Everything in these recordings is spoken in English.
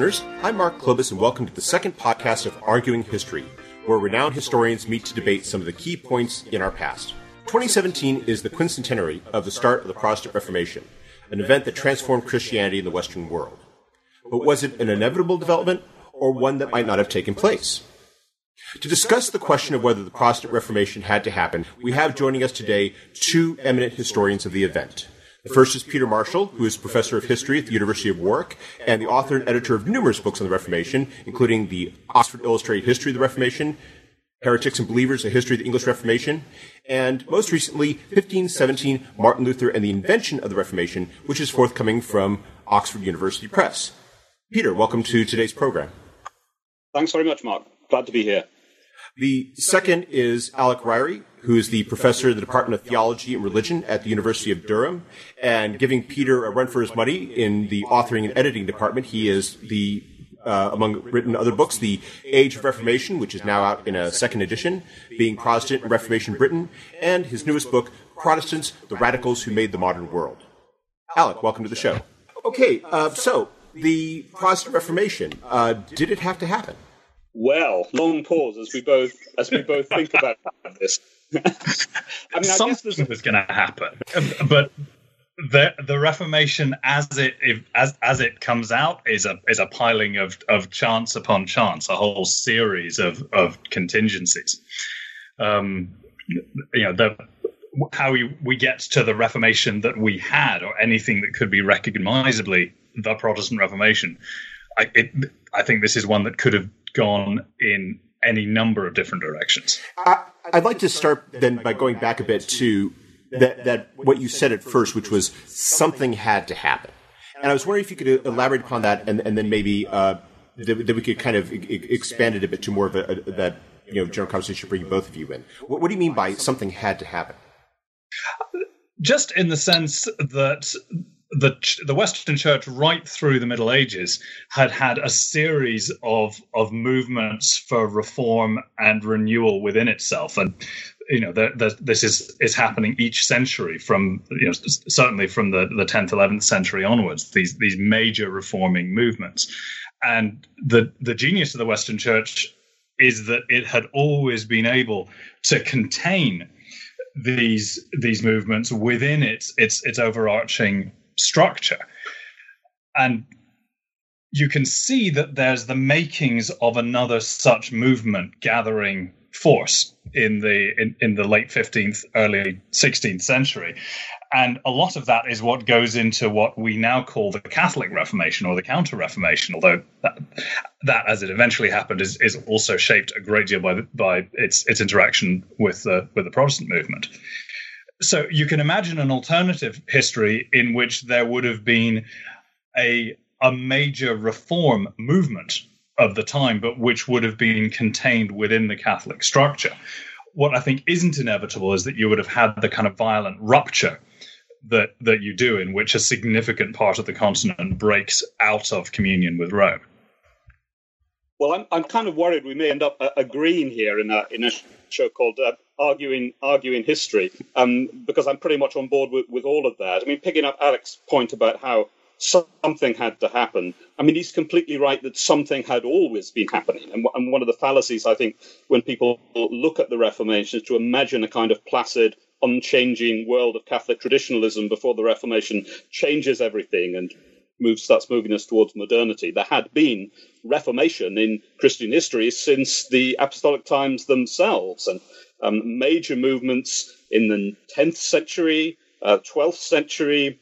Listeners. I'm Mark Klobas, and welcome to the second podcast of Arguing History, where renowned historians meet to debate some of the key points in our past. 2017 is the quincentenary of the start of the Protestant Reformation, an event that transformed Christianity in the Western world. But was it an inevitable development, or one that might not have taken place? To discuss the question of whether the Protestant Reformation had to happen, we have joining us today two eminent historians of the event. The first is Peter Marshall, who is professor of history at the University of Warwick and the author and editor of numerous books on the Reformation, including the Oxford Illustrated History of the Reformation, Heretics and Believers, A History of the English Reformation, and most recently, 1517, Martin Luther and the Invention of the Reformation, which is forthcoming from Oxford University Press. Peter, welcome to today's program. Thanks very much, Mark. Glad to be here. The second is Alec Ryrie, who is the professor of the Department of Theology and Religion at the University of Durham, and giving Peter a run for his money in the authoring and editing department. He is the uh, among written other books, The Age of Reformation, which is now out in a second edition, Being Protestant in Reformation Britain, and his newest book, Protestants, the Radicals Who Made the Modern World. Alec, welcome to the show. Okay, uh, so the Protestant Reformation, uh, did it have to happen? Well, long pause as we both as we both think about this. I mean, something was going to happen, but the the Reformation, as it as as it comes out, is a is a piling of of chance upon chance, a whole series of of contingencies. Um, you know the how we, we get to the Reformation that we had, or anything that could be recognizably the Protestant Reformation. I, it, I think this is one that could have gone in any number of different directions. I, would like to start then by going back a bit to that, that what you said at first, which was something had to happen. And I was wondering if you could elaborate upon that, and, and then maybe uh, that, that, we could kind of expand it a bit to more of a, a, that you know general conversation, bringing both of you in. What, what do you mean by something had to happen? Just in the sense that the the Western Church right through the Middle Ages had had a series of of movements for reform and renewal within itself, and you know the, the, this is is happening each century from you know certainly from the the tenth eleventh century onwards. These these major reforming movements, and the the genius of the Western Church is that it had always been able to contain these these movements within its its its overarching structure. And you can see that there's the makings of another such movement gathering force in the in, in the late 15th early 16th century and a lot of that is what goes into what we now call the catholic reformation or the counter reformation although that, that as it eventually happened is, is also shaped a great deal by by its its interaction with the with the protestant movement so you can imagine an alternative history in which there would have been a a major reform movement of the time, but which would have been contained within the Catholic structure. What I think isn't inevitable is that you would have had the kind of violent rupture that that you do, in which a significant part of the continent breaks out of communion with Rome. Well, I'm I'm kind of worried we may end up uh, agreeing here in a in a show called uh, arguing arguing history um, because I'm pretty much on board with, with all of that. I mean, picking up Alec's point about how something had to happen. I mean, he's completely right that something had always been happening. And, and one of the fallacies, I think, when people look at the Reformation is to imagine a kind of placid, unchanging world of Catholic traditionalism before the Reformation changes everything and moves starts moving us towards modernity. There had been Reformation in Christian history since the apostolic times themselves, and um, major movements in the 10th century, uh, 12th century,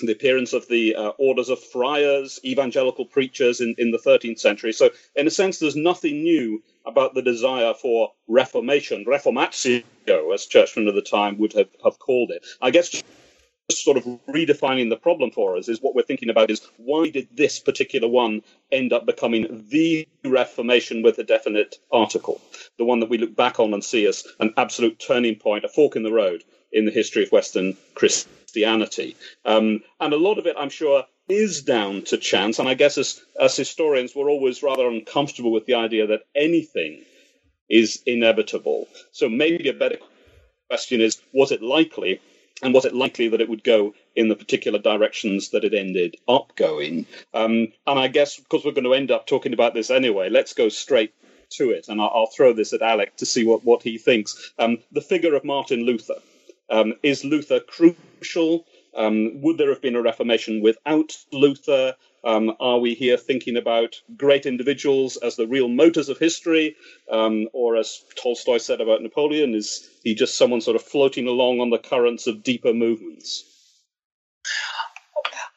the appearance of the uh, orders of friars, evangelical preachers in, in the 13th century. So, in a sense, there's nothing new about the desire for reformation, reformatio, as churchmen of the time would have, have called it. I guess sort of redefining the problem for us is what we're thinking about is why did this particular one end up becoming the Reformation with a definite article, the one that we look back on and see as an absolute turning point, a fork in the road in the history of Western Christianity. Um, and a lot of it, I'm sure, is down to chance. And I guess as, as historians, we're always rather uncomfortable with the idea that anything is inevitable. So maybe a better question is was it likely and was it likely that it would go in the particular directions that it ended up going? Um, and I guess because we're going to end up talking about this anyway, let's go straight to it. And I'll, I'll throw this at Alec to see what, what he thinks. Um, the figure of Martin Luther. Um, is Luther crucial? Um, would there have been a Reformation without Luther? Um, are we here thinking about great individuals as the real motors of history? Um, or as Tolstoy said about Napoleon, is he just someone sort of floating along on the currents of deeper movements?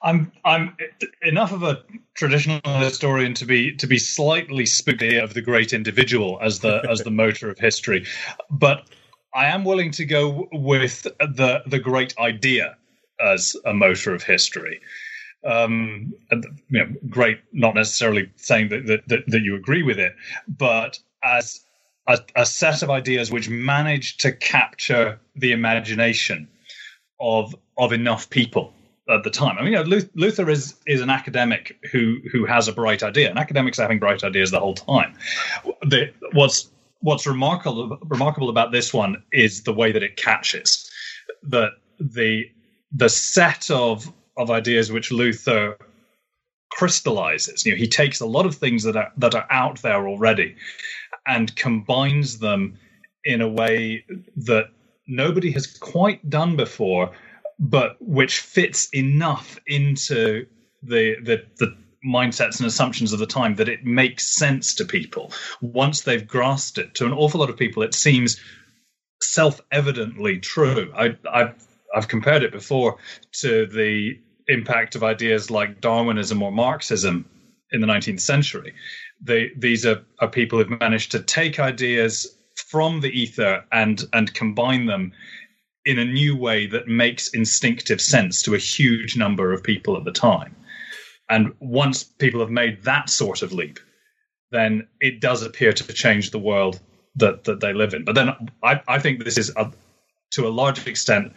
I'm I'm enough of a traditional historian to be to be slightly spooky of the great individual as the as the motor of history, but I am willing to go with the the great idea as a motor of history um, you know, great, not necessarily saying that, that, that, that you agree with it, but as a, a, set of ideas which manage to capture the imagination of of enough people at the time. I mean, you know, Luther is is an academic who who has a bright idea, and academics are having bright ideas the whole time. The, what's what's remarkable remarkable about this one is the way that it catches that the the set of of ideas which Luther crystallizes. You know, he takes a lot of things that are that are out there already and combines them in a way that nobody has quite done before, but which fits enough into the the, the mindsets and assumptions of the time that it makes sense to people once they've grasped it. To an awful lot of people, it seems self-evidently true. I, I've I've compared it before to the impact of ideas like Darwinism or Marxism in the 19th century. They, these are, are people who've managed to take ideas from the ether and and combine them in a new way that makes instinctive sense to a huge number of people at the time. And once people have made that sort of leap, then it does appear to change the world that, that they live in. But then I, I think this is, a, to a large extent,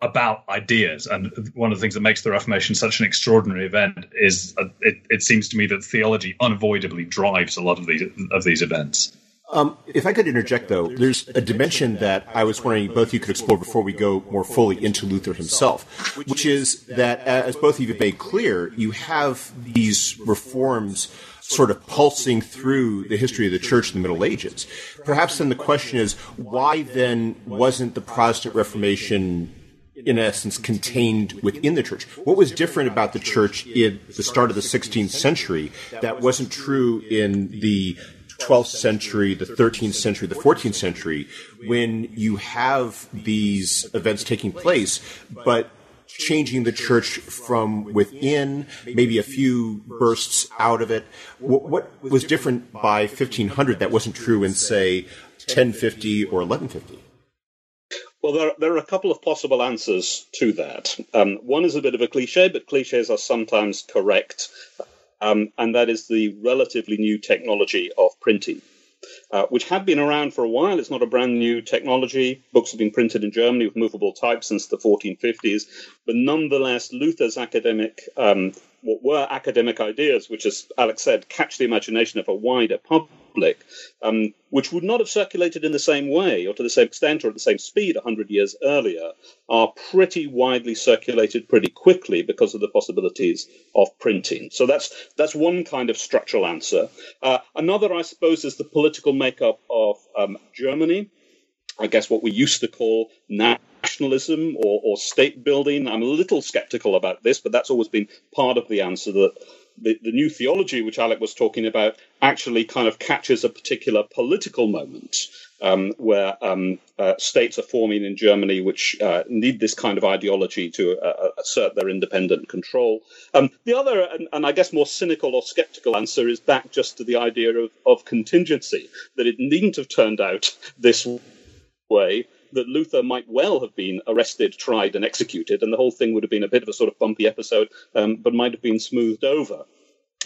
about ideas. And one of the things that makes the Reformation such an extraordinary event is uh, it, it, seems to me that theology unavoidably drives a lot of these of these events. Um, if I could interject, though, there's a dimension that I was wondering both you could explore before we go more fully into Luther himself, which is that, as both of you have made clear, you have these reforms sort of pulsing through the history of the church in the Middle Ages. Perhaps then the question is, why then wasn't the Protestant Reformation in essence, contained within the church. What was different about the church in the start of the 16th century that wasn't true in the 12th century, the 13th century, the 14th century, when you have these events taking place, but changing the church from within, maybe a few bursts out of it. What, what was different by 1500 that wasn't true in, say, 1050 or 1150? Well, there, there are a couple of possible answers to that. Um, one is a bit of a cliche, but cliches are sometimes correct, um, and that is the relatively new technology of printing. Uh, which had been around for a while. It's not a brand new technology. Books have been printed in Germany with movable type since the 1450s. But nonetheless, Luther's academic, um, what were academic ideas, which, as Alec said, catch the imagination of a wider public public, um, which would not have circulated in the same way or to the same extent or at the same speed 100 years earlier, are pretty widely circulated pretty quickly because of the possibilities of printing. So that's that's one kind of structural answer. Uh, another, I suppose, is the political makeup of um, Germany. I guess what we used to call nationalism or, or, state building. I'm a little skeptical about this, but that's always been part of the answer that the, the new theology, which Alec was talking about, actually kind of catches a particular political moment um, where um, uh, states are forming in Germany which uh, need this kind of ideology to uh, uh, assert their independent control. Um, the other, and, and, I guess more cynical or skeptical answer, is back just to the idea of, of contingency, that it needn't have turned out this way that Luther might well have been arrested, tried, and executed, and the whole thing would have been a bit of a sort of bumpy episode, um, but might have been smoothed over.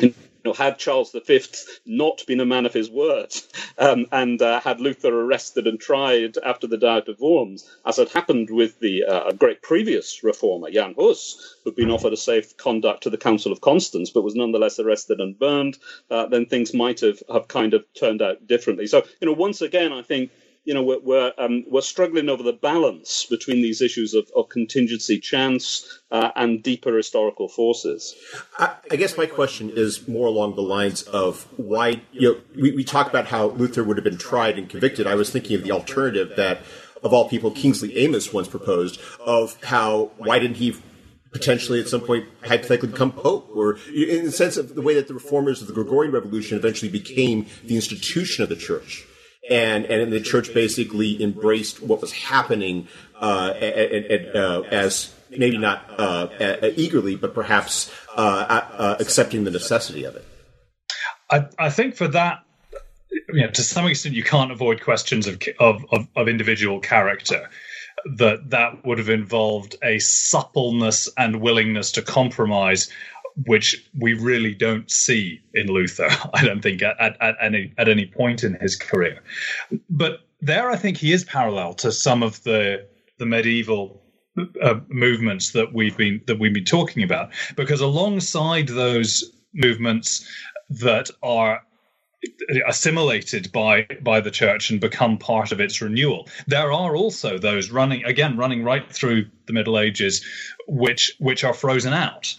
And, you know, had Charles V not been a man of his word, um, and uh, had Luther arrested and tried after the Diet of Worms, as had happened with the uh, great previous reformer Jan Hus, who'd been offered a safe conduct to the Council of Constance, but was nonetheless arrested and burned, uh, then things might have, have kind of turned out differently. So, you know, once again, I think you know, we're we're, um, we're, struggling over the balance between these issues of, of contingency, chance, uh, and deeper historical forces. I, I, guess my question is more along the lines of why you know we, we talk about how Luther would have been tried and convicted. I was thinking of the alternative that, of all people, Kingsley Amis once proposed of how why didn't he potentially at some point hypothetically become pope, or in the sense of the way that the reformers of the Gregorian Revolution eventually became the institution of the church and and the church basically embraced what was happening uh, uh, as maybe not uh, eagerly, but perhaps uh, uh, accepting the necessity of it. I, I think for that, you know, to some extent, you can't avoid questions of, of, of, of individual character. That that would have involved a suppleness and willingness to compromise which we really don't see in Luther. I don't think at, at, at, any at any point in his career. But there, I think he is parallel to some of the the medieval uh, movements that we've been that we've been talking about, because alongside those movements that are assimilated by by the church and become part of its renewal. There are also those running again, running right through the Middle Ages, which which are frozen out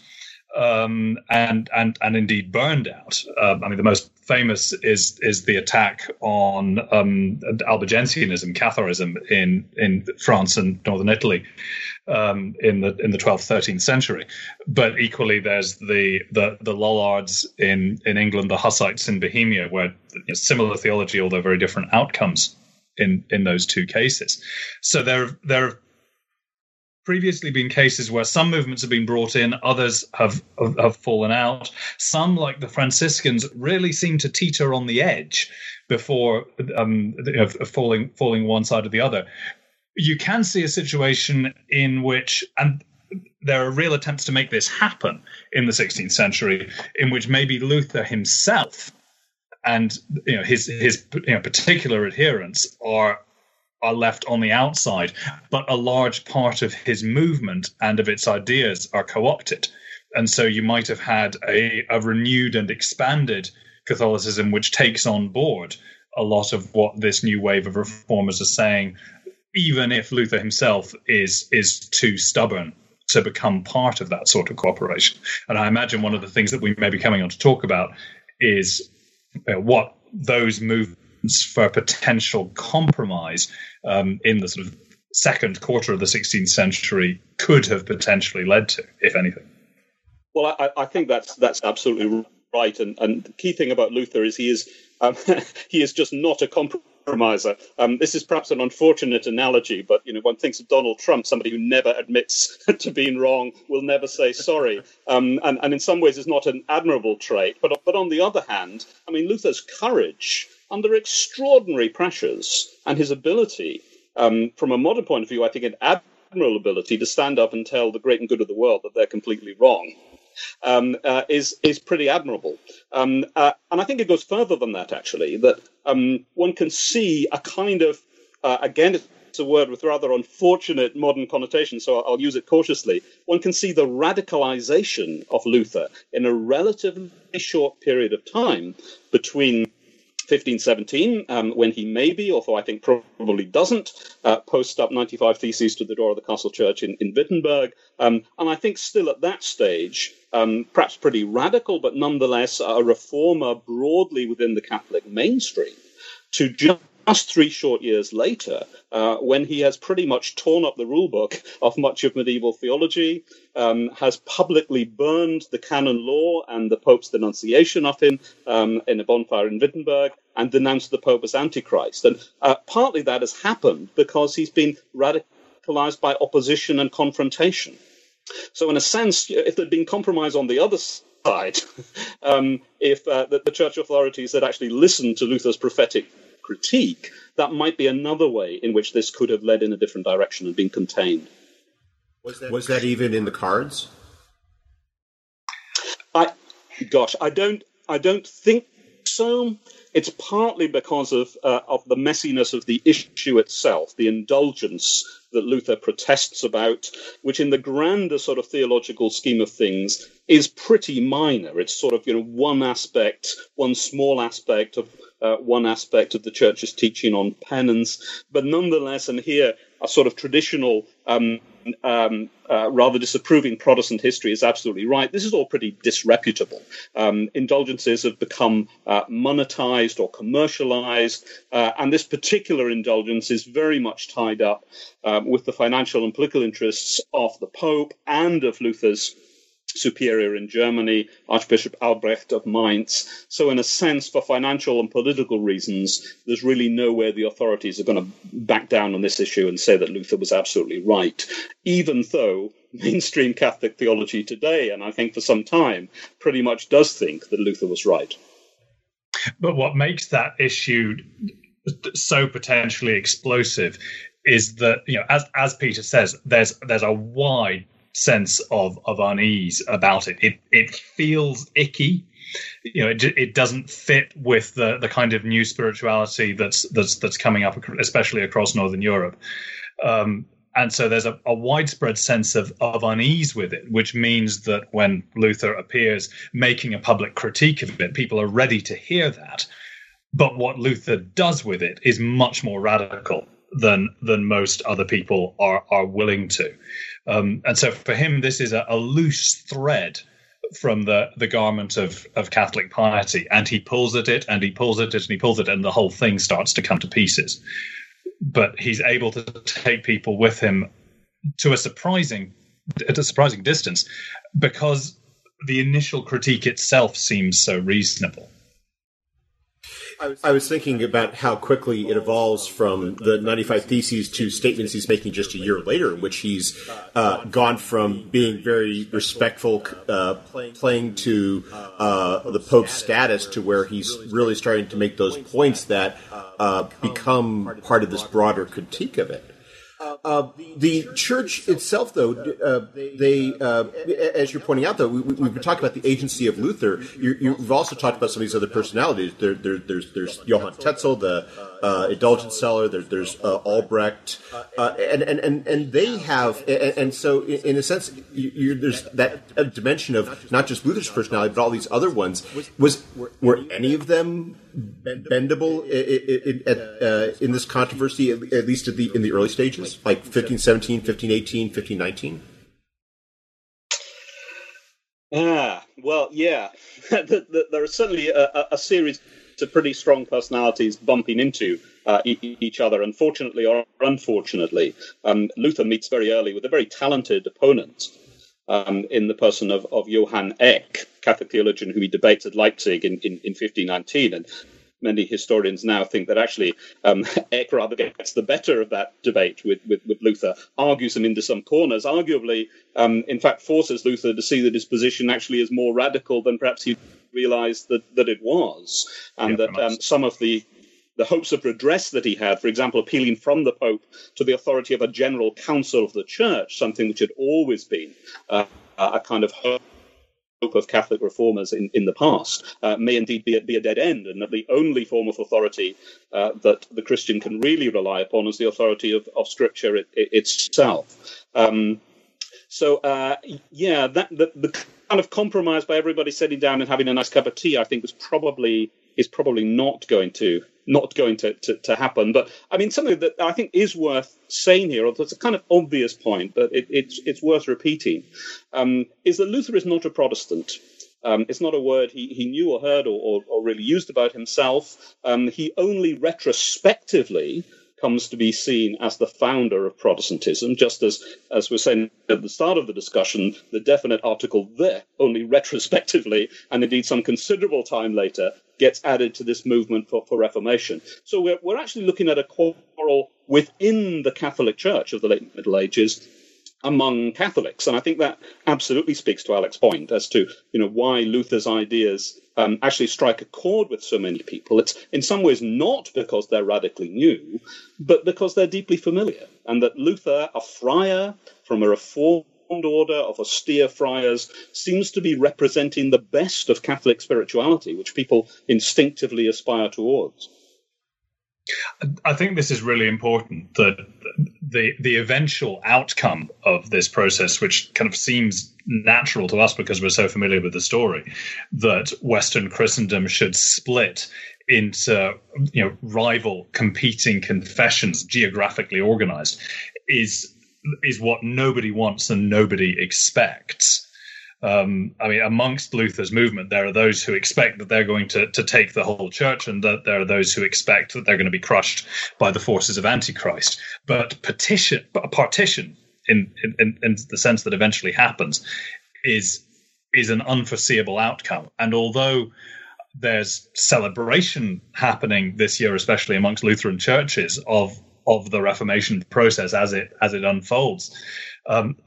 um, and and and indeed burned out. Uh, I mean, the most famous is is the attack on um, Albigensianism, Catharism in in France and northern Italy um, in the in the 12th 13th century. But equally, there's the the the Lollards in in England, the Hussites in Bohemia, where you know, similar theology, although very different outcomes in in those two cases. So there there previously been cases where some movements have been brought in, others have, have, have fallen out. Some, like the Franciscans, really seem to teeter on the edge before um, falling falling one side or the other. You can see a situation in which, and there are real attempts to make this happen in the 16th century, in which maybe Luther himself and you know his his you know, particular adherents are are left on the outside, but a large part of his movement and of its ideas are co opted. And so you might have had a, a renewed and expanded Catholicism which takes on board a lot of what this new wave of reformers are saying, even if Luther himself is is too stubborn to become part of that sort of cooperation. And I imagine one of the things that we may be coming on to talk about is know, what those movements for potential compromise um, in the sort of second quarter of the 16th century could have potentially led to, if anything. Well, I, I think that's that's absolutely right, and, and the key thing about Luther is he is um, he is just not a compromiser. Um, this is perhaps an unfortunate analogy, but you know one thinks of Donald Trump, somebody who never admits to being wrong, will never say sorry, um, and and in some ways is not an admirable trait. But but on the other hand, I mean Luther's courage under extraordinary pressures and his ability, um, from a modern point of view, I think an admirable ability to stand up and tell the great and good of the world that they're completely wrong. Um, uh, is is pretty admirable, um, uh, and I think it goes further than that. Actually, that um, one can see a kind of uh, again, it's a word with rather unfortunate modern connotations, so I'll use it cautiously. One can see the radicalization of Luther in a relatively short period of time between 1517, um, when he maybe, although I think probably doesn't, uh, post up 95 Theses to the door of the castle church in, in Wittenberg. Um, and I think still at that stage, um, perhaps pretty radical, but nonetheless a reformer broadly within the Catholic mainstream, to just just three short years later, uh, when he has pretty much torn up the rulebook of much of medieval theology, um, has publicly burned the canon law and the Pope's denunciation of him um, in a bonfire in Wittenberg, and denounced the Pope as Antichrist. And uh, partly that has happened because he's been radicalized by opposition and confrontation. So, in a sense, if there'd been compromise on the other side, um, if uh, the, the church authorities had actually listened to Luther's prophetic critique, that might be another way in which this could have led in a different direction and been contained. Was that, was that even in the cards? I, gosh, I don't, I don't think so. It's partly because of uh, of the messiness of the issue itself, the indulgence that Luther protests about, which in the grander sort of theological scheme of things is pretty minor. It's sort of you know one aspect, one small aspect of uh, one aspect of the church's teaching on penance, but nonetheless, and here a sort of traditional, um, um, uh, rather disapproving Protestant history is absolutely right. This is all pretty disreputable. Um, indulgences have become uh, monetized or commercialized, uh, and this particular indulgence is very much tied up um, with the financial and political interests of the Pope and of Luther's superior in Germany, Archbishop Albrecht of Mainz. So, in a sense, for financial and political reasons, there's really nowhere the authorities are going to back down on this issue and say that Luther was absolutely right, even though mainstream Catholic theology today, and I think for some time, pretty much does think that Luther was right. But what makes that issue so potentially explosive is that you know as as Peter says there's there's a wide sense of of unease about it. It it feels icky. You know, it, it doesn't fit with the the kind of new spirituality that's that's that's coming up, especially across Northern Europe. Um, and so there's a, a, widespread sense of, of unease with it, which means that when Luther appears making a public critique of it, people are ready to hear that. But what Luther does with it is much more radical than than most other people are are willing to. Um, and so for him, this is a, a, loose thread from the, the garment of, of Catholic piety. And he pulls at it and he pulls at it and he pulls at it, and the whole thing starts to come to pieces. But he's able to take people with him to a surprising at a surprising distance because the initial critique itself seems so reasonable. I was thinking about how quickly it evolves from the 95 Theses to statements he's making just a year later, in which he's uh, gone from being very respectful, uh, playing to uh, the Pope's status, to where he's really starting to make those points that uh, become part of this broader critique of it. Uh, the church itself, though, uh, they, uh, as you're pointing out, though, we, have been talking about the agency of Luther. you have also talked about some of these other personalities. There, there, there's, there's Johann Tetzel, the uh, indulgence seller. There's, there's uh, Albrecht, uh, and, and, and, and they have, and, and so in, a sense, you, there's that dimension of not just Luther's personality, but all these other ones. Was were any of them bendable in, in, in, in this controversy, at least at the in the early stages? like 1517, 1518, 1519? Ah, well, yeah. there are certainly a, a, series of pretty strong personalities bumping into uh, e- each other, unfortunately or unfortunately. Um, Luther meets very early with a very talented opponent um, in the person of, of Johann Eck, Catholic theologian who he debates at Leipzig in, in, in 1519. And many historians now think that actually um, Eck rather gets the better of that debate with, with, with Luther, argues him into some corners, arguably, um, in fact, forces Luther to see that his position actually is more radical than perhaps he realized that, that it was, and yeah, that um, some of the the hopes of redress that he had, for example, appealing from the Pope to the authority of a general council of the church, something which had always been uh, a kind of hope of Catholic reformers in, in the past uh, may indeed be a, be a dead end, and that the only form of authority uh, that the Christian can really rely upon is the authority of, of Scripture it, it, itself. Um, so, uh, yeah, that the, the, kind of compromise by everybody sitting down and having a nice cup of tea, I think, was probably is probably not going to not going to, to, to, happen. But I mean, something that I think is worth saying here, although it's a kind of obvious point, but it, it's, it's worth repeating, um, is that Luther is not a Protestant. Um, it's not a word he, he knew or heard or, or, or really used about himself. Um, he only retrospectively comes to be seen as the founder of Protestantism, just as, as we're saying at the start of the discussion, the definite article there only retrospectively, and indeed some considerable time later, gets added to this movement for, for Reformation. So we're, we're actually looking at a quarrel within the Catholic Church of the late Middle Ages among Catholics. And I think that absolutely speaks to Alec's point as to you know why Luther's ideas um, actually strike a chord with so many people. It's in some ways not because they're radically new, but because they're deeply familiar. And that Luther, a friar from a reformed order of austere friars, seems to be representing the best of Catholic spirituality, which people instinctively aspire towards. I think this is really important that the the eventual outcome of this process, which kind of seems natural to us because we're so familiar with the story, that Western Christendom should split into you know rival competing confessions geographically organized is is what nobody wants and nobody expects um, I mean, amongst Luther's movement, there are those who expect that they're going to, to take the whole church, and that there are those who expect that they're going to be crushed by the forces of Antichrist. But petition, a partition, in, in, in the sense that eventually happens, is is an unforeseeable outcome. And although there's celebration happening this year, especially amongst Lutheran churches, of of the Reformation process as it as it unfolds. Um,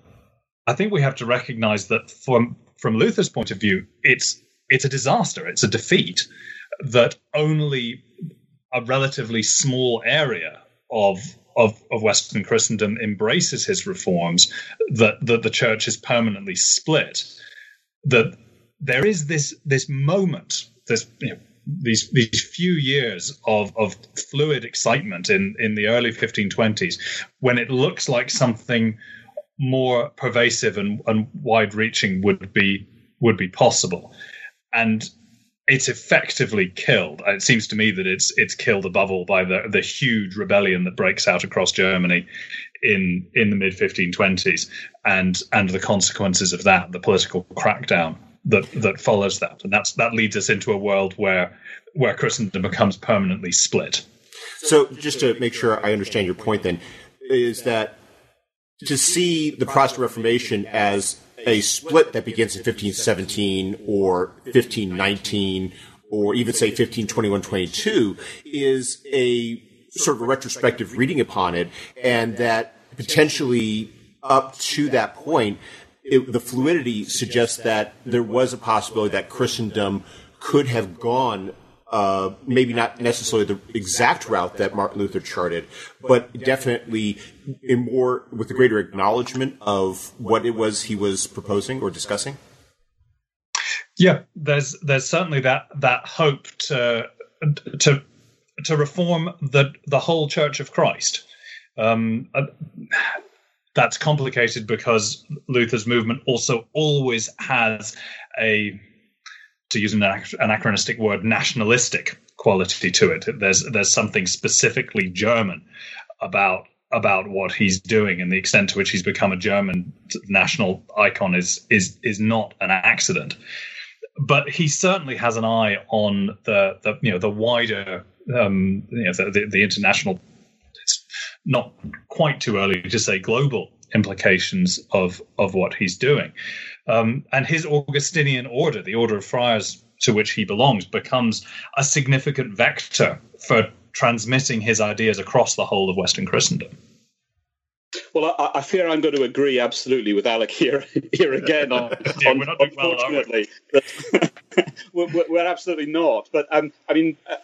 I think we have to recognize that from from Luther's point of view, it's it's a disaster, it's a defeat that only a relatively small area of of, of Western Christendom embraces his reforms, that, that the church is permanently split. That there is this this moment, this you know, these these few years of, of fluid excitement in, in the early 1520s when it looks like something more pervasive and, and wide reaching would be would be possible. And it's effectively killed. It seems to me that it's it's killed above all by the the huge rebellion that breaks out across Germany in in the mid 1520s and and the consequences of that, the political crackdown that that follows that, and that's that leads us into a world where where Christendom becomes permanently split. So, just to make sure I understand your point, then is that to see the Protestant Reformation as a split that begins in 1517 or 1519 or even say 1521 22 is a sort of a retrospective reading upon it and that potentially up to that point it, the fluidity suggests that there was a possibility that Christendom could have gone uh, maybe not necessarily the exact route that Martin Luther charted, but definitely in more with a greater acknowledgement of what it was he was proposing or discussing. Yeah, there's there's certainly that that hope to to to reform the the whole Church of Christ. Um, uh, that's complicated because Luther's movement also always has a to use an anachronistic word, nationalistic quality to it. There's there's something specifically German about about what he's doing and the extent to which he's become a German national icon is is is not an accident. But he certainly has an eye on the the you know the wider um, you know the, the, the international. Not quite too early to say global implications of of what he's doing. Um, and his Augustinian order, the order of friars to which he belongs, becomes a significant vector for transmitting his ideas across the whole of Western Christendom. Well, I, I, fear I'm going to agree absolutely with Alec here, here again. On, yeah, on, unfortunately, well, we're, we're, absolutely not. But um, I mean, uh,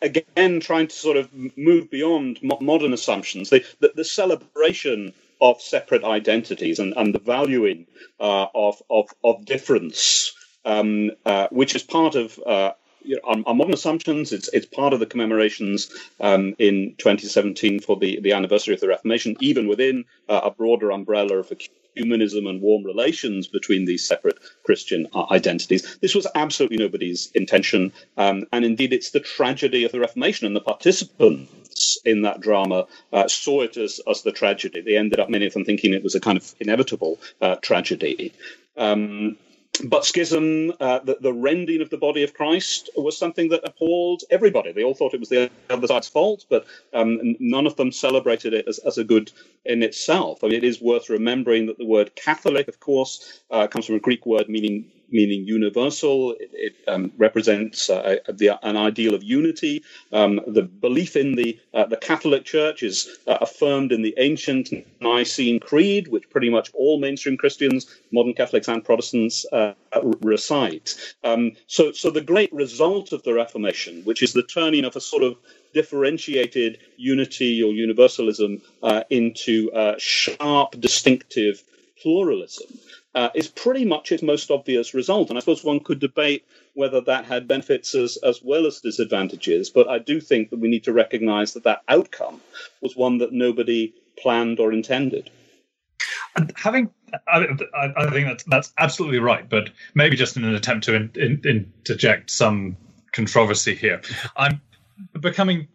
again, trying to sort of move beyond modern assumptions, the, the, the celebration of separate identities and, and the valuing uh, of, of, of difference, um, uh, which is part of uh, you know, our, modern assumptions. It's, it's part of the commemorations um, in 2017 for the, the anniversary of the Reformation, even within uh, a broader umbrella of humanism and warm relations between these separate Christian uh, identities. This was absolutely nobody's intention. Um, and indeed, it's the tragedy of the Reformation and the participants in that drama uh, saw it as, as the tragedy. They ended up, many of them, thinking it was a kind of inevitable uh, tragedy. Um, but schism, uh, the, the, rending of the body of Christ, was something that appalled everybody. They all thought it was the other side's fault, but um, none of them celebrated it as, as, a good in itself. I mean, it is worth remembering that the word Catholic, of course, uh, comes from a Greek word meaning meaning universal. It, it um, represents uh, the, an ideal of unity. Um, the belief in the uh, the Catholic Church is uh, affirmed in the ancient Nicene Creed, which pretty much all mainstream Christians, modern Catholics and Protestants, uh, recite. Um, so, so the great result of the Reformation, which is the turning of a sort of differentiated unity or universalism uh, into uh, sharp, distinctive pluralism uh, is pretty much its most obvious result. And I suppose one could debate whether that had benefits as, as well as disadvantages. But I do think that we need to recognize that that outcome was one that nobody planned or intended. Having, I, I think that's that's absolutely right. But maybe just in an attempt to in, in, interject some controversy here, I'm becoming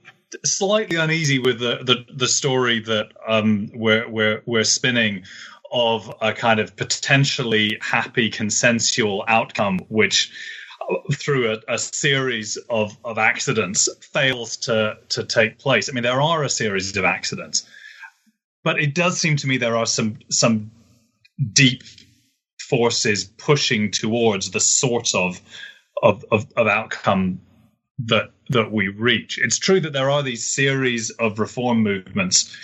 slightly uneasy with the the, the story that um, we're we're we're spinning of a kind of potentially happy consensual outcome, which uh, through a, a, series of, of accidents fails to, to take place. I mean, there are a series of accidents, but it does seem to me there are some some deep forces pushing towards the sort of of, of, of outcome that that we reach. It's true that there are these series of reform movements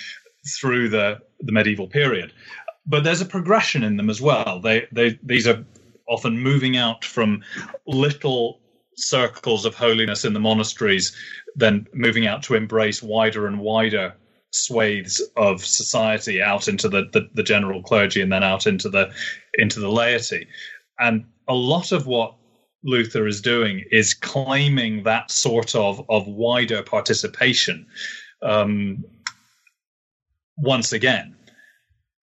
through the, the medieval period, but there's a progression in them as well. They they these are often moving out from little circles of holiness in the monasteries, then moving out to embrace wider and wider swathes of society out into the, the, the general clergy and then out into the into the laity. And a lot of what Luther is doing is claiming that sort of of wider participation um, once again.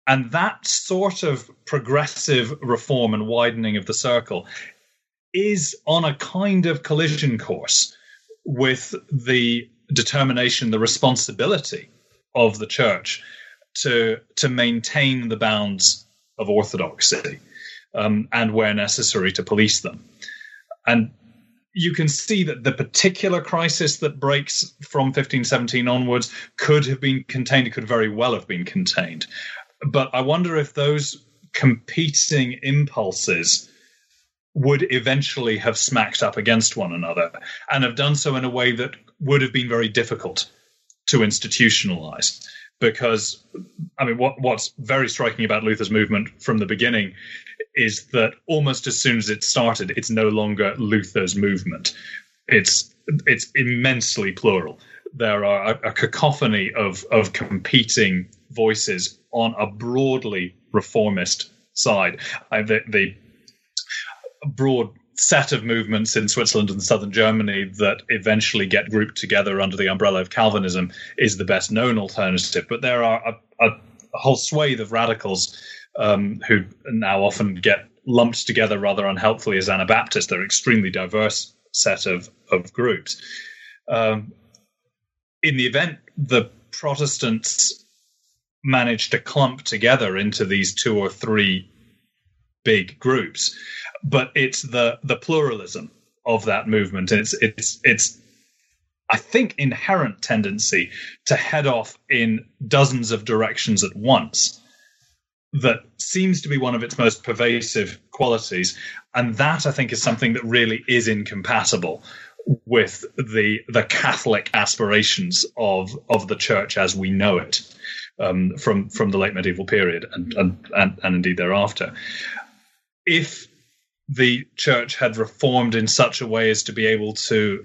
And that sort of progressive reform and widening of the circle is on a kind of collision course with the determination, the responsibility of the church to to maintain the bounds of orthodoxy um, and where necessary to police them. And you can see that the particular crisis that breaks from 1517 onwards could have been contained, it could very well have been contained but I wonder if those competing impulses would eventually have smacked up against one another and have done so in a way that would have been very difficult to institutionalize. Because, I mean, what, what's very striking about Luther's movement from the beginning is that almost as soon as it started, it's no longer Luther's movement. It's it's immensely plural. There are a, a cacophony of of competing voices on a broadly reformist side. The, the broad set of movements in Switzerland and southern Germany that eventually get grouped together under the umbrella of Calvinism is the best known alternative. But there are a, a, a whole swathe of radicals um, who now often get lumped together rather unhelpfully as Anabaptists. They're an extremely diverse set of, of groups. Um, in the event the Protestants managed to clump together into these two or three big groups. But it's the the pluralism of that movement. It's it's it's i think inherent tendency to head off in dozens of directions at once that seems to be one of its most pervasive qualities. And that i think is something that really is incompatible with the the catholic aspirations of of the church as we know it um, from from the late medieval period and, and, and and indeed thereafter. If the church had reformed in such a way as to be able to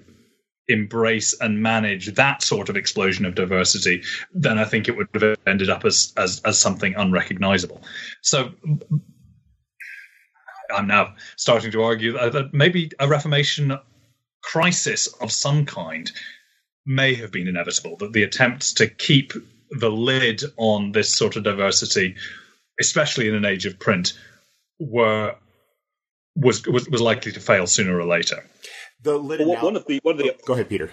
embrace and manage that sort of explosion of diversity, then I think it would have ended up as as, as something unrecognizable. So I'm now starting to argue that maybe a Reformation crisis of some kind may have been inevitable, that the attempts to keep the lid on this sort of diversity, especially in an age of print, were was was, was likely to fail sooner or later. The lid. Well, one of the one of the oh, go ahead, Peter.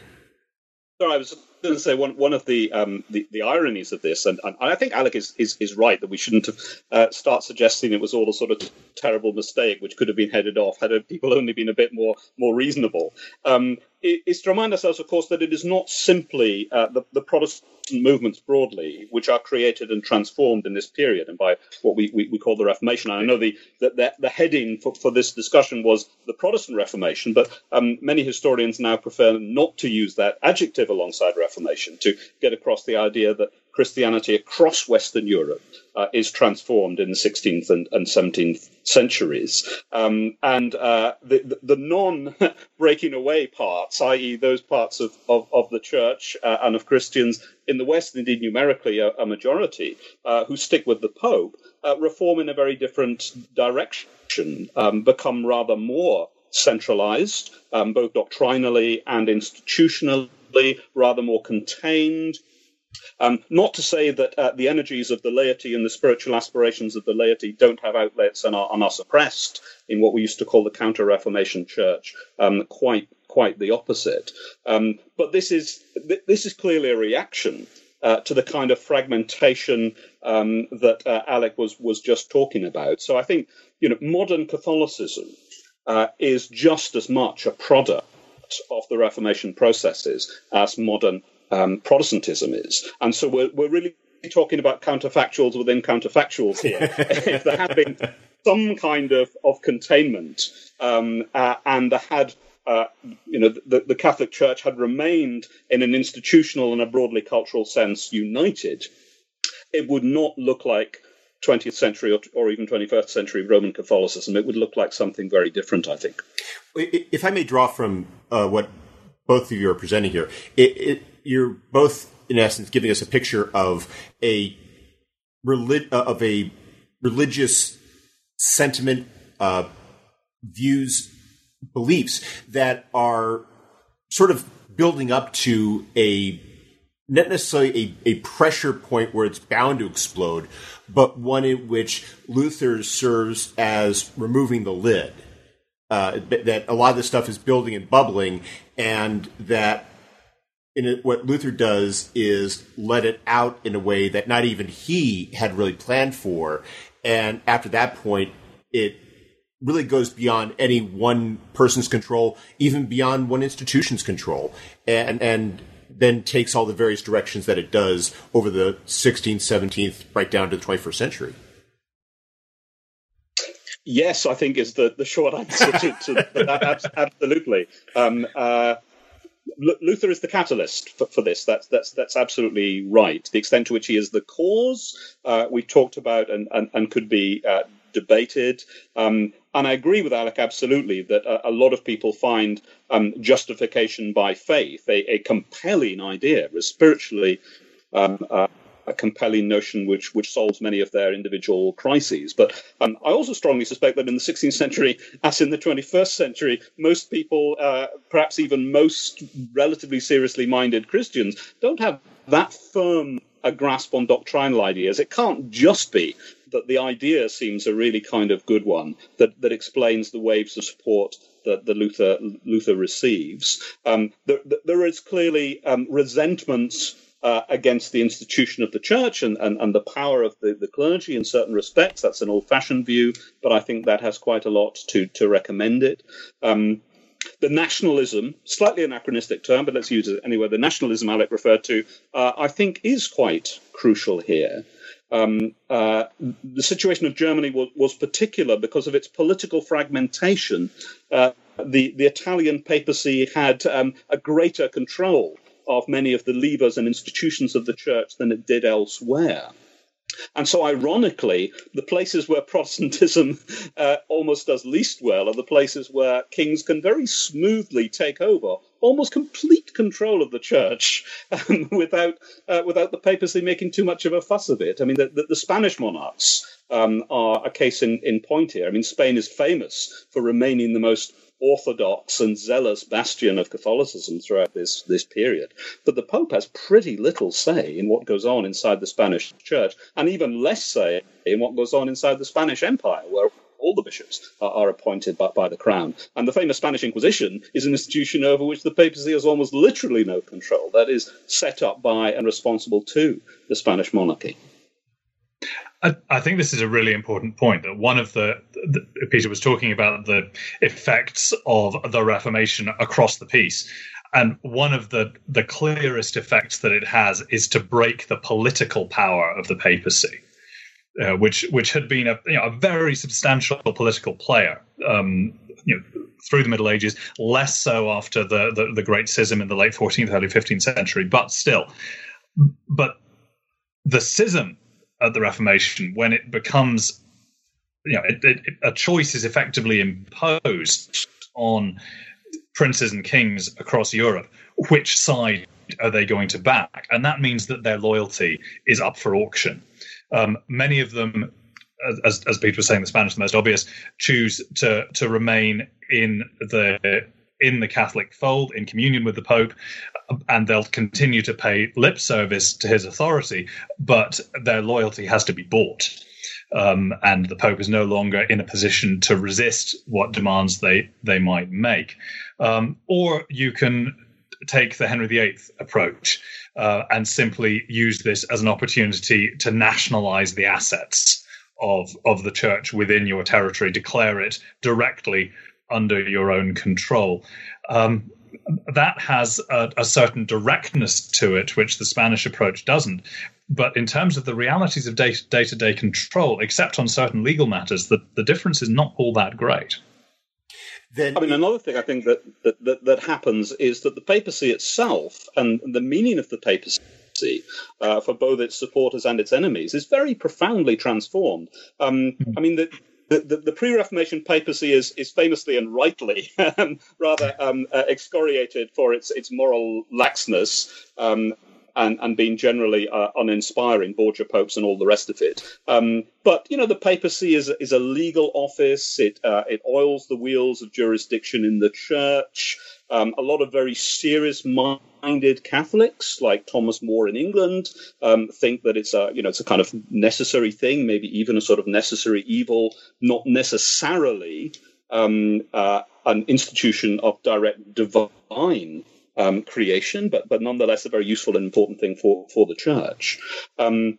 Sorry, I was to say one one of the um, the, the, ironies of this, and, and, I think Alec is, is, is right that we shouldn't uh, start suggesting it was all a sort of terrible mistake which could have been headed off had people only been a bit more more reasonable. Um, is to remind ourselves, of course, that it is not simply uh, the, the Protestant movements broadly which are created and transformed in this period and by what we, we, we call the Reformation. I know the, the, the heading for, for, this discussion was the Protestant Reformation, but um, many historians now prefer not to use that adjective alongside to get across the idea that Christianity across Western Europe uh, is transformed in the 16th and, and 17th centuries. Um, and uh, the, the, the non breaking away parts, i.e., those parts of, of, of the church uh, and of Christians in the West, indeed numerically a, a majority, uh, who stick with the Pope, uh, reform in a very different direction, um, become rather more centralized, um, both doctrinally and institutionally, rather more contained, um, not to say that uh, the energies of the laity and the spiritual aspirations of the laity don't have outlets and are, and are suppressed in what we used to call the Counter Reformation Church. Um, quite quite the opposite. Um, but this is this is clearly a reaction uh, to the kind of fragmentation um, that uh, Alec was was just talking about. So I think you know modern Catholicism uh, is just as much a product of the Reformation processes as modern um, Protestantism is. And so we're, we're really talking about counterfactuals within counterfactuals here. if there had been some kind of, of containment um, uh, and there had uh, you know, the, the, Catholic Church had remained in an institutional and a broadly cultural sense united, it would not look like 20th century or, or, even 21st century Roman Catholicism. It would look like something very different, I think. If I may draw from uh, what both of you are presenting here, it, it, you're both in essence giving us a picture of a relig- uh, of a religious sentiment, uh, views, beliefs that are sort of building up to a not necessarily a, a pressure point where it's bound to explode, but one in which Luther serves as removing the lid. Uh, that a lot of this stuff is building and bubbling, and that it, what Luther does is let it out in a way that not even he had really planned for. And after that point, it really goes beyond any one person's control, even beyond one institution's control, and and then takes all the various directions that it does over the 16th, 17th, right down to the 21st century. Yes, I think is the, the short answer to, to that. Absolutely. Um, uh, Luther is the catalyst for, for, this. That's that's that's absolutely right. The extent to which he is the cause, uh, we've talked about and and, and could be uh, debated. Um, and I agree with Alec absolutely that a, a lot of people find um, justification by faith a, a compelling idea, a spiritually. Um, uh, a compelling notion which which solves many of their individual crises. But um, I also strongly suspect that in the 16th century, as in the 21st century, most people, uh, perhaps even most relatively seriously minded Christians, don't have that firm a grasp on doctrinal ideas. It can't just be that the idea seems a really kind of good one that, that explains the waves of support that the Luther Luther receives. Um, there, there is clearly um, resentments uh, against the institution of the church and, and, and the power of the, the clergy in certain respects. That's an old fashioned view, but I think that has quite a lot to, to recommend it. Um, the nationalism, slightly anachronistic term, but let's use it anyway. The nationalism Alec referred to, uh, I think, is quite crucial here. Um, uh, the situation of Germany was, was, particular because of its political fragmentation. Uh, the, the Italian papacy had um, a greater control of many of the levers and institutions of the church than it did elsewhere. And so, ironically, the places where Protestantism uh, almost does least well are the places where kings can very smoothly take over almost complete control of the church um, without uh, without the papacy making too much of a fuss of it. I mean, the, the, the Spanish monarchs um, are a case in, in point here. I mean, Spain is famous for remaining the most orthodox and zealous bastion of Catholicism throughout this, this period. But the Pope has pretty little say in what goes on inside the Spanish church, and even less say in what goes on inside the Spanish Empire, where all the bishops are, are appointed by, by, the crown. And the famous Spanish Inquisition is an institution over which the papacy has almost literally no control. That is set up by and responsible to the Spanish monarchy. I, I think this is a really important point. That one of the, the Peter was talking about the effects of the Reformation across the piece, and one of the the clearest effects that it has is to break the political power of the papacy uh, which which had been a you know, a very substantial political player. Um, you know, through the Middle Ages, less so after the, the, the Great Schism in the late 14th, early 15th century, but still. But the schism at the Reformation, when it becomes, you know, it, it, a choice is effectively imposed on princes and kings across Europe. Which side are they going to back? And that means that their loyalty is up for auction. Um, many of them, as, as Peter was saying, the Spanish the most obvious, choose to to remain in the in the Catholic fold, in communion with the Pope, and they'll continue to pay lip service to his authority, but their loyalty has to be bought. Um, and the Pope is no longer in a position to resist what demands they they might make. Um, or you can take the Henry VIII approach, uh, and simply use this as an opportunity to nationalize the assets of of the church within your territory, declare it directly under your own control. Um, that has a, a, certain directness to it, which the Spanish approach doesn't. But in terms of the realities of day to day control, except on certain legal matters, the, the difference is not all that great. Then I mean, another thing I think that, that, that, that happens is that the papacy itself and the meaning of the papacy uh, for both its supporters and its enemies is very profoundly transformed. Um, hmm. I mean, the, the, the, pre-Reformation papacy is, is famously and rightly um, rather um, uh, excoriated for its its moral laxness um, and, and being generally uh, uninspiring, Borgia popes and all the rest of it. Um, but you know, the papacy is is a legal office. It uh, it oils the wheels of jurisdiction in the church. Um, a lot of very serious minded Catholics, like Thomas More in England, um, think that it's a you know it's a kind of necessary thing, maybe even a sort of necessary evil, not necessarily um, uh, an institution of direct divine um, creation, but but nonetheless a very useful and important thing for for the church. Um,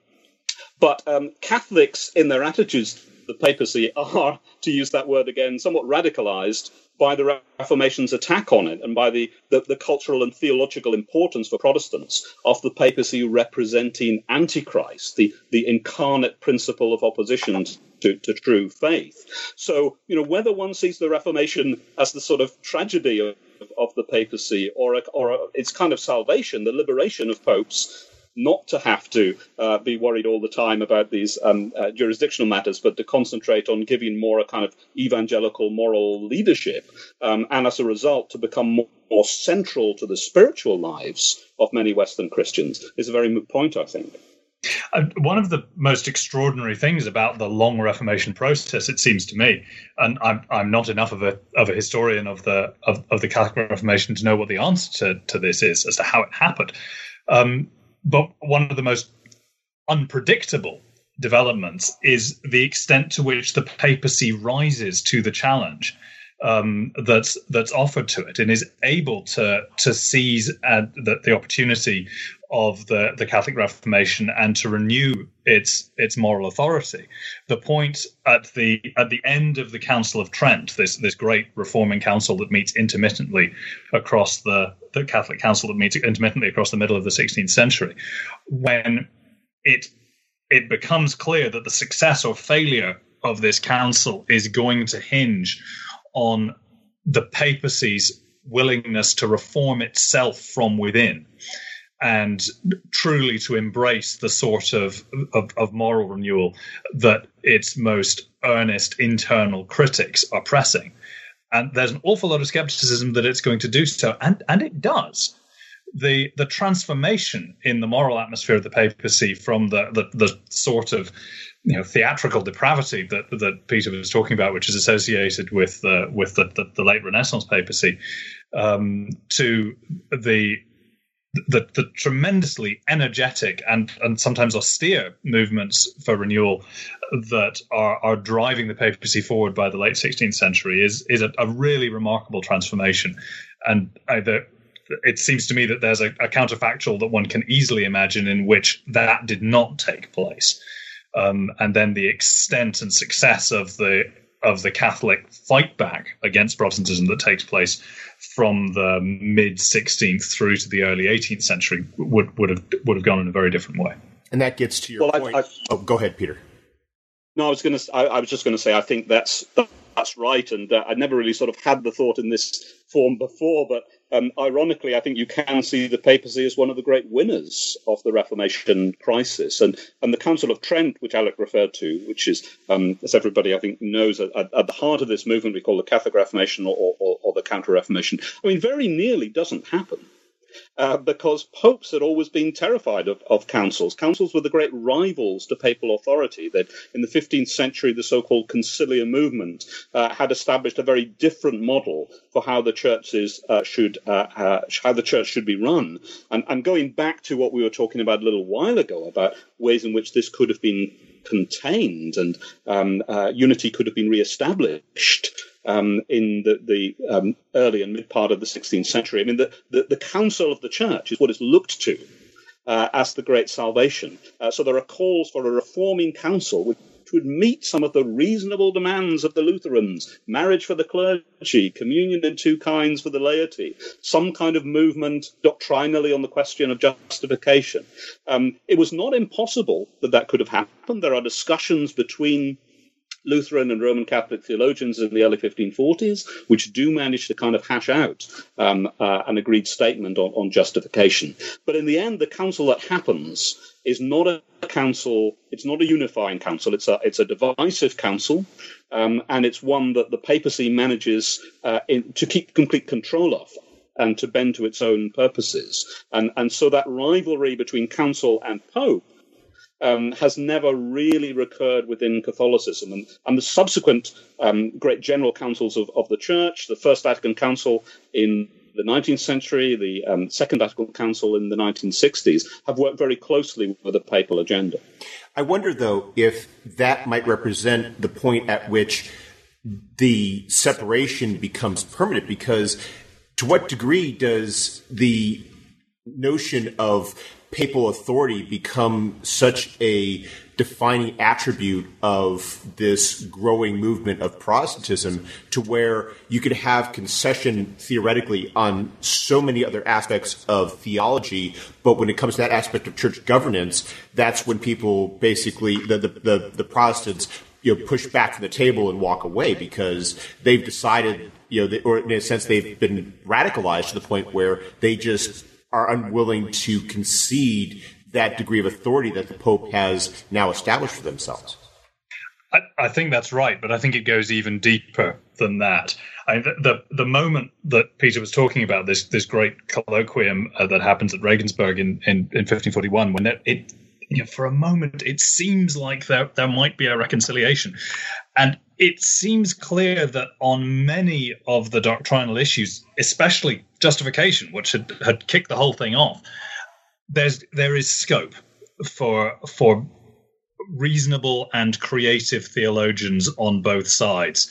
but um, Catholics, in their attitudes the papacy, are, to use that word again, somewhat radicalized by the Reformation's attack on it and by the, the, the, cultural and theological importance for Protestants of the papacy representing Antichrist, the, the incarnate principle of opposition to, to true faith. So, you know, whether one sees the Reformation as the sort of tragedy of, of the papacy or, a, or a, its kind of salvation, the liberation of popes, not to have to uh, be worried all the time about these um, uh, jurisdictional matters, but to concentrate on giving more a kind of evangelical moral leadership, um, and as a result, to become more, more, central to the spiritual lives of many Western Christians is a very moot point, I think. Uh, one of the most extraordinary things about the long Reformation process, it seems to me, and I'm I'm not enough of a of a historian of the of, of the Catholic Reformation to know what the answer to, to this is as to how it happened. Um, but one of the most unpredictable developments is the extent to which the papacy rises to the challenge um, that's that's offered to it and is able to to seize uh, the, the opportunity of the, the Catholic Reformation and to renew its its moral authority. The point at the at the end of the Council of Trent, this this great reforming council that meets intermittently across the the Catholic Council that meets intermittently across the middle of the 16th century, when it it becomes clear that the success or failure of this council is going to hinge on the papacy's willingness to reform itself from within and truly to embrace the sort of, of, of, moral renewal that its most earnest internal critics are pressing. And there's an awful lot of skepticism that it's going to do so, and, and it does. The the transformation in the moral atmosphere of the papacy from the, the, the sort of you know theatrical depravity that that Peter was talking about, which is associated with uh, with the, the, the, late Renaissance papacy, um, to the the, the tremendously energetic and, and sometimes austere movements for renewal that are, are driving the papacy forward by the late 16th century is is a, a really remarkable transformation. And either it seems to me that there's a, a, counterfactual that one can easily imagine in which that did not take place. Um, and then the extent and success of the of the Catholic fight back against Protestantism that takes place from the mid 16th through to the early 18th century would would have would have gone in a very different way. And that gets to your well, point. I, I, oh, go ahead, Peter. No, I was going to. I, I, was just going to say. I think that's that's right, and uh, I never really sort of had the thought in this form before, but um, ironically, I think you can see the papacy as one of the great winners of the Reformation crisis. And, and the Council of Trent, which Alec referred to, which is, um, as everybody I think knows, at, at, the heart of this movement we call the Catholic Reformation or, or, or the Counter Reformation, I mean, very nearly doesn't happen uh, because popes had always been terrified of, of councils. Councils were the great rivals to papal authority. That in the 15th century, the so-called conciliar movement uh, had established a very different model for how the churches uh, should uh, uh, how the church should be run. And, and going back to what we were talking about a little while ago about ways in which this could have been contained and um, uh, unity could have been re-established um, in the, the um, early and mid part of the 16th century. I mean, the, the, the council of the church is what is looked to uh, as the great salvation. Uh, so there are calls for a reforming council which would meet some of the reasonable demands of the Lutherans marriage for the clergy, communion in two kinds for the laity, some kind of movement doctrinally on the question of justification. Um, it was not impossible that that could have happened. There are discussions between Lutheran and Roman Catholic theologians in the early 1540s, which do manage to kind of hash out um, uh, an agreed statement on, on justification. But in the end, the council that happens is not a council. It's not a unifying council. It's a it's a divisive council, um, and it's one that the papacy manages uh, in, to keep complete control of and to bend to its own purposes. And and so that rivalry between council and pope um, has never really recurred within Catholicism. And, and the subsequent um, great general councils of, of the Church, the First Vatican Council in the 19th century, the um, Second Vatican Council in the 1960s, have worked very closely with the papal agenda. I wonder, though, if that might represent the point at which the separation becomes permanent, because to what degree does the notion of papal authority become such a defining attribute of this growing movement of Protestantism to where you could have concession theoretically on so many other aspects of theology, but when it comes to that aspect of church governance, that's when people basically, the, the, the, the Protestants, you know, push back from the table and walk away because they've decided, you know, they, or in a sense, they've been radicalized to the point where they just are unwilling to concede that degree of authority that the Pope has now established for themselves. I, I think that's right, but I think it goes even deeper than that. I, the, the, the moment that Peter was talking about this this great colloquium uh, that happens at Regensburg in, in, in 1541, when it, it you know, for a moment it seems like there there might be a reconciliation, and it seems clear that on many of the doctrinal issues, especially justification, which had, had kicked the whole thing off, there's there is scope for for reasonable and creative theologians on both sides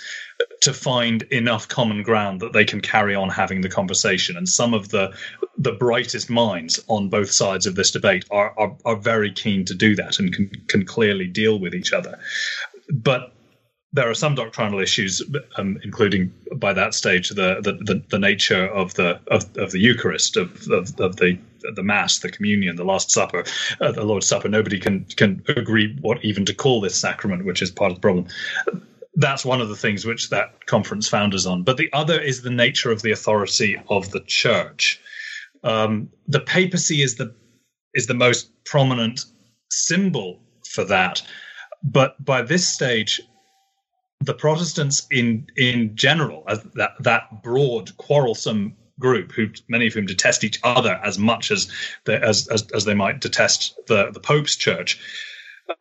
to find enough common ground that they can carry on having the conversation. And some of the the brightest minds on both sides of this debate are are, are very keen to do that and can can clearly deal with each other. But there are some doctrinal issues, um, including by that stage the, the, the, nature of the of, of the Eucharist, of, of, of, the the Mass, the Communion, the Last Supper, uh, the Lord's Supper. Nobody can can agree what even to call this sacrament, which is part of the problem. That's one of the things which that conference founders on. But the other is the nature of the authority of the Church. Um, the papacy is the is the most prominent symbol for that. But by this stage, the Protestants in in general, as that that broad quarrelsome group, who many of whom detest each other as much as they, as, as as they might detest the the Pope's Church,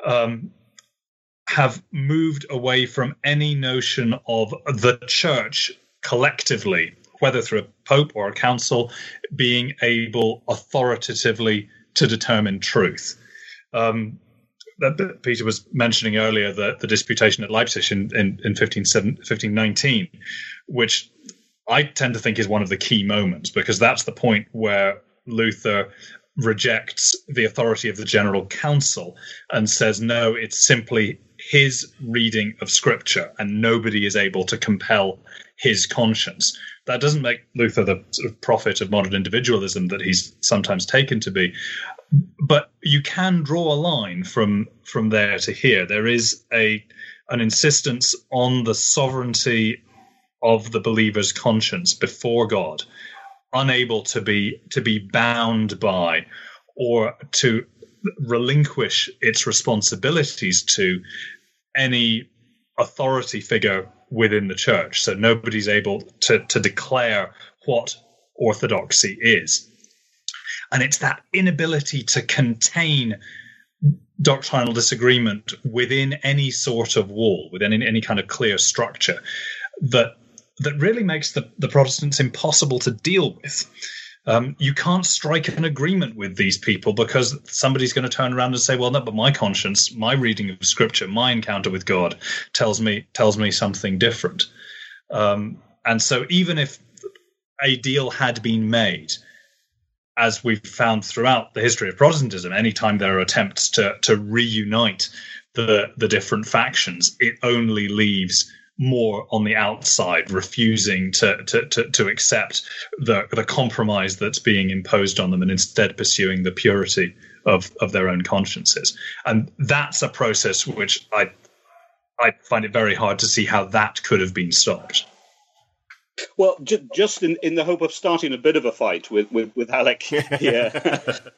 um, have moved away from any notion of the Church collectively whether through a pope or a council, being able authoritatively to determine truth. Um, that Peter was mentioning earlier the, the disputation at Leipzig in, in, in 1519, which I tend to think is one of the key moments because that's the point where Luther rejects the authority of the General Council and says, no, it's simply his reading of Scripture and nobody is able to compel his conscience. That doesn't make Luther the sort of prophet of modern individualism that he's sometimes taken to be. But you can draw a line from from there to here. There is a an insistence on the sovereignty of the believer's conscience before God, unable to be to be bound by or to relinquish its responsibilities to any authority figure within the church. So nobody's able to, to declare what orthodoxy is. And it's that inability to contain doctrinal disagreement within any sort of wall, within any kind of clear structure, that that really makes the, the Protestants impossible to deal with. Um, you can't strike an agreement with these people because somebody's going to turn around and say, "Well, no, but my conscience, my reading of Scripture, my encounter with God tells me tells me something different." Um, and so, even if a deal had been made, as we've found throughout the history of Protestantism, anytime there are attempts to to reunite the the different factions, it only leaves more on the outside, refusing to to to, to accept the the compromise that's being imposed on them, and instead pursuing the purity of of their own consciences. And that's a process which I I find it very hard to see how that could have been stopped. Well, ju- just in, in the hope of starting a bit of a fight with, with, with Alec here,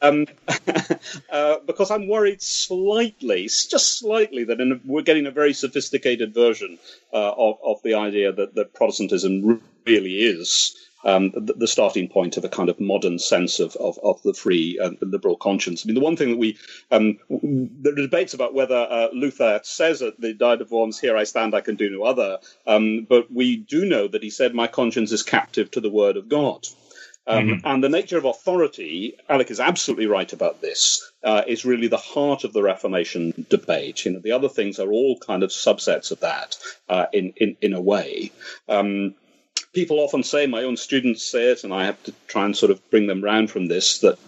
um, uh, because I'm worried slightly, just slightly, that a, we're getting a very sophisticated version uh, of, of the idea that, that Protestantism really is um, the, the, starting point of a kind of modern sense of, of, of the free and liberal conscience. I mean, the one thing that we, um, the debates about whether uh, Luther says at the Diet of Worms, here I stand, I can do no other, um, but we do know that he said, my conscience is captive to the word of God. Um, mm-hmm. And the nature of authority, Alec is absolutely right about this, uh, is really the heart of the Reformation debate. You know, the other things are all kind of subsets of that uh, in, in, in a way. Um, people often say, my own students say it, and I have to try and sort of bring them round from this, that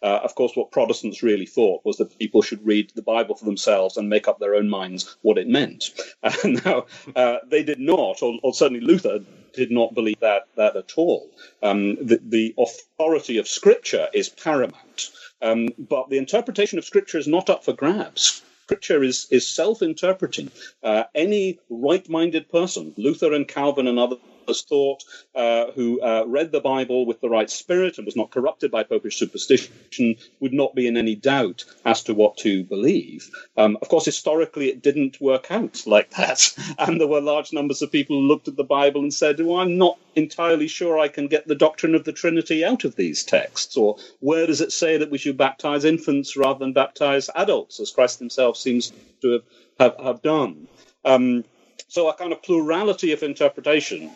uh, of course, what Protestants really thought was that people should read the Bible for themselves and make up their own minds what it meant. Uh, now, uh, they did not, or, or, certainly Luther did not believe that, that at all. Um, the, the, authority of Scripture is paramount, um, but the interpretation of Scripture is not up for grabs. Scripture is, is self interpreting. Uh, any right minded person, Luther and Calvin and others, thought, uh, who uh, read the Bible with the right spirit and was not corrupted by popish superstition, would not be in any doubt as to what to believe. Um, of course, historically, it didn't work out like that. And there were large numbers of people who looked at the Bible and said, well, I'm not entirely sure I can get the doctrine of the Trinity out of these texts. Or where does it say that we should baptize infants rather than baptize adults, as Christ himself seems to have, have, have done? Um, so a kind of plurality of interpretation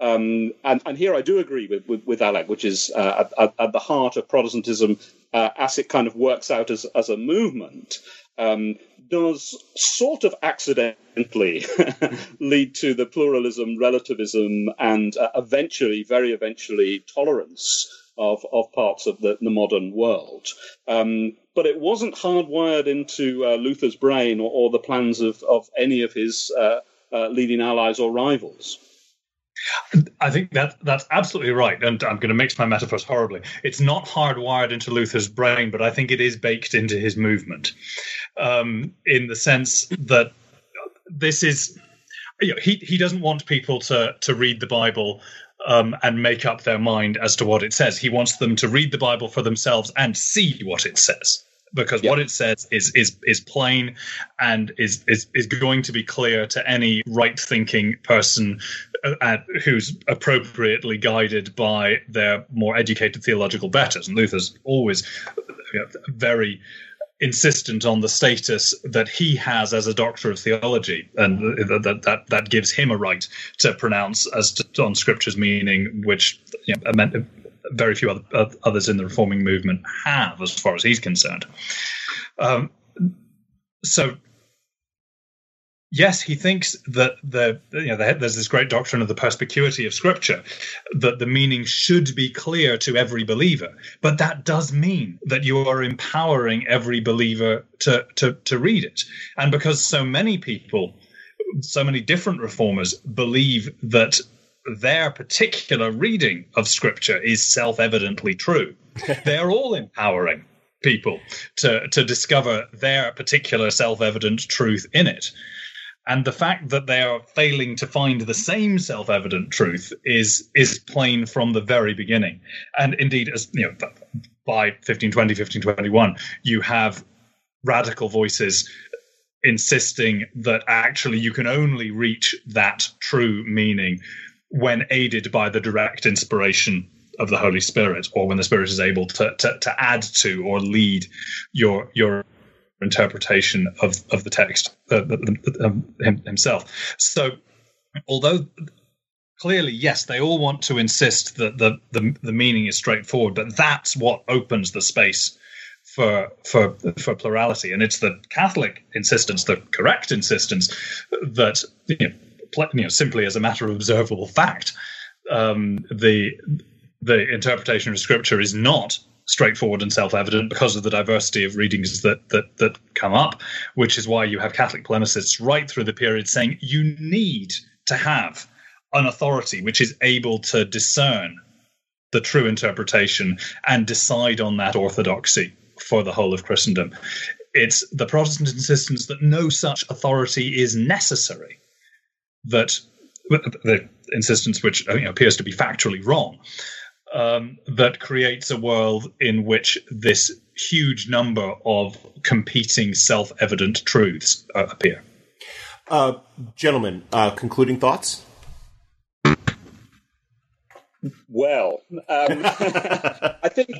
um, and, and, here I do agree with, with, with Alec, which is uh, at, at, the heart of Protestantism uh, as it kind of works out as, as a movement, um, does sort of accidentally lead to the pluralism, relativism, and uh, eventually, very eventually, tolerance of, of parts of the, the modern world. Um, but it wasn't hardwired into uh, Luther's brain or, or, the plans of, of any of his uh, uh, leading allies or rivals. I think that that's absolutely right, and I'm going to mix my metaphors horribly. It's not hardwired into Luther's brain, but I think it is baked into his movement, um, in the sense that this is you know, he he doesn't want people to to read the Bible um, and make up their mind as to what it says. He wants them to read the Bible for themselves and see what it says because what it says is is is plain and is is is going to be clear to any right thinking person uh, who's appropriately guided by their more educated theological betters. And luther's always you know, very insistent on the status that he has as a doctor of theology, and that that that gives him a right to pronounce as to, on Scripture's meaning, which you know, very few other, others in the reforming movement have, as far as he's concerned. Um, so yes, he thinks that the you know there's this great doctrine of the perspicuity of Scripture, that the meaning should be clear to every believer. But that does mean that you are empowering every believer to to to read it, and because so many people, so many different reformers believe that their particular reading of Scripture is self-evidently true, they are all empowering people to to discover their particular self-evident truth in it. And the fact that they are failing to find the same self-evident truth is is plain from the very beginning. And indeed as you know by 1520 1521 you have radical voices insisting that actually you can only reach that true meaning when aided by the direct inspiration of the Holy Spirit, or when the Spirit is able to, to, to add to or lead your your interpretation of, of the text uh, um, himself. So, although clearly, yes, they all want to insist that the, the, the meaning is straightforward, but that's what opens the space for for for plurality, and it's the Catholic insistence, the correct insistence, that you know, you know simply as a matter of observable fact, um, the the interpretation of Scripture is not straightforward and self-evident because of the diversity of readings that that that come up, which is why you have Catholic polemicists right through the period saying you need to have an authority which is able to discern the true interpretation and decide on that orthodoxy for the whole of Christendom. It's the Protestant insistence that no such authority is necessary. That the insistence, which you know, appears to be factually wrong, um, that creates a world in which this huge number of competing self evident truths uh, appear. Uh, gentlemen, uh, concluding thoughts? Well, um, I think,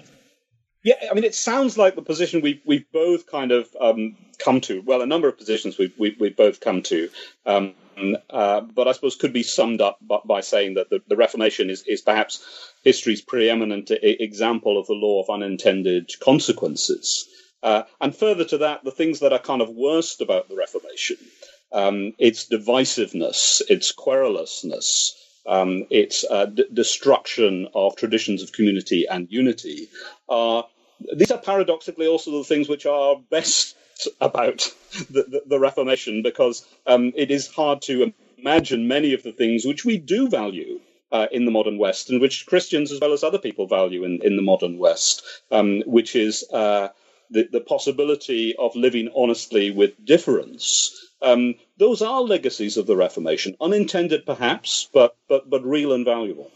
yeah, I mean, it sounds like the position we we've both kind of um, come to. Well, a number of positions we've we, we've both come to. Um, uh, but I suppose could be summed up by, by saying that the, the, Reformation is, is perhaps history's preeminent example of the law of unintended consequences. Uh, and further to that, the things that are kind of worst about the Reformation, um, its divisiveness, its querulousness, um, its uh, d- destruction of traditions of community and unity, are these are paradoxically also the things which are best about the, the, the Reformation because um, it is hard to imagine many of the things which we do value uh, in the modern West and which Christians as well as other people value in, in the modern West, um, which is uh, the, the possibility of living honestly with difference. Um, those are legacies of the Reformation, unintended perhaps, but, but, but real and valuable.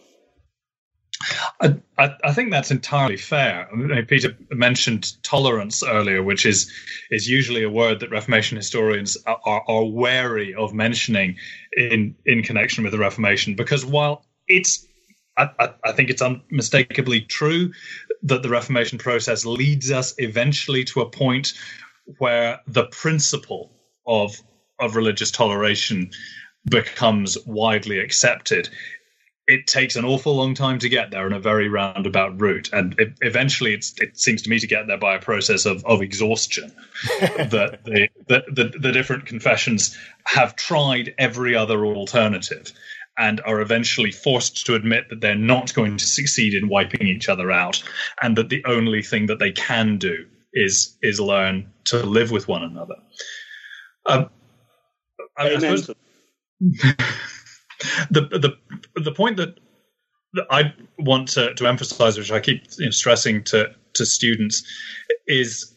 I, I, think that's entirely fair. Peter mentioned tolerance earlier, which is is usually a word that Reformation historians are, are, are wary of mentioning in in connection with the Reformation, because while it's I, I, think it's unmistakably true that the Reformation process leads us eventually to a point where the principle of of religious toleration becomes widely accepted it takes an awful long time to get there in a very roundabout route, and it, eventually, it seems to me to get there by a process of, of exhaustion. that the, the, the, the different confessions have tried every other alternative and are eventually forced to admit that they're not going to succeed in wiping each other out, and that the only thing that they can do is is learn to live with one another. Um, I, mean, I suppose, the the the point that, I want to, to emphasize, which I keep you know, stressing to to students, is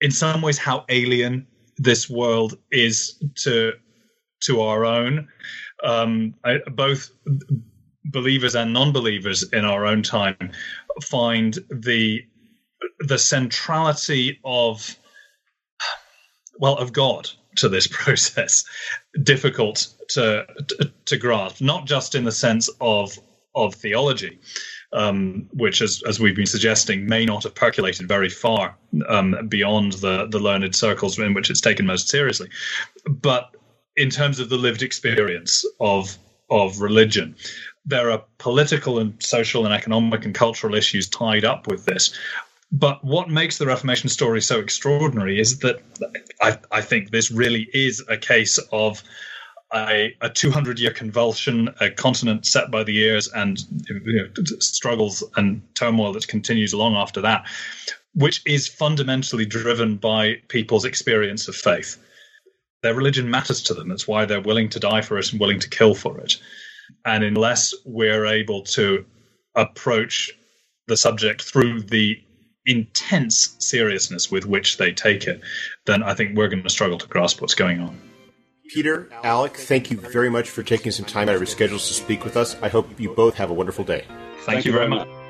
in some ways how alien this world is to to our own. Um, I, both believers and non-believers in our own time find the the centrality of well of God to this process difficult to, to, to grasp, not just in the sense of of theology, um, which, as, as we've been suggesting, may not have percolated very far um, beyond the, the learned circles in which it's taken most seriously. But in terms of the lived experience of of religion, there are political and social and economic and cultural issues tied up with this. But what makes the Reformation story so extraordinary is that I, I think this really is a case of a, a 200 year convulsion, a continent set by the ears, and you know, struggles and turmoil that continues long after that, which is fundamentally driven by people's experience of faith. Their religion matters to them. That's why they're willing to die for it and willing to kill for it. And unless we're able to approach the subject through the intense seriousness with which they take it, then I think we're going to struggle to grasp what's going on. Peter, Alec, thank you very much for taking some time out of your schedules to speak with us. I hope you both have a wonderful day. Thank, thank you very much. much.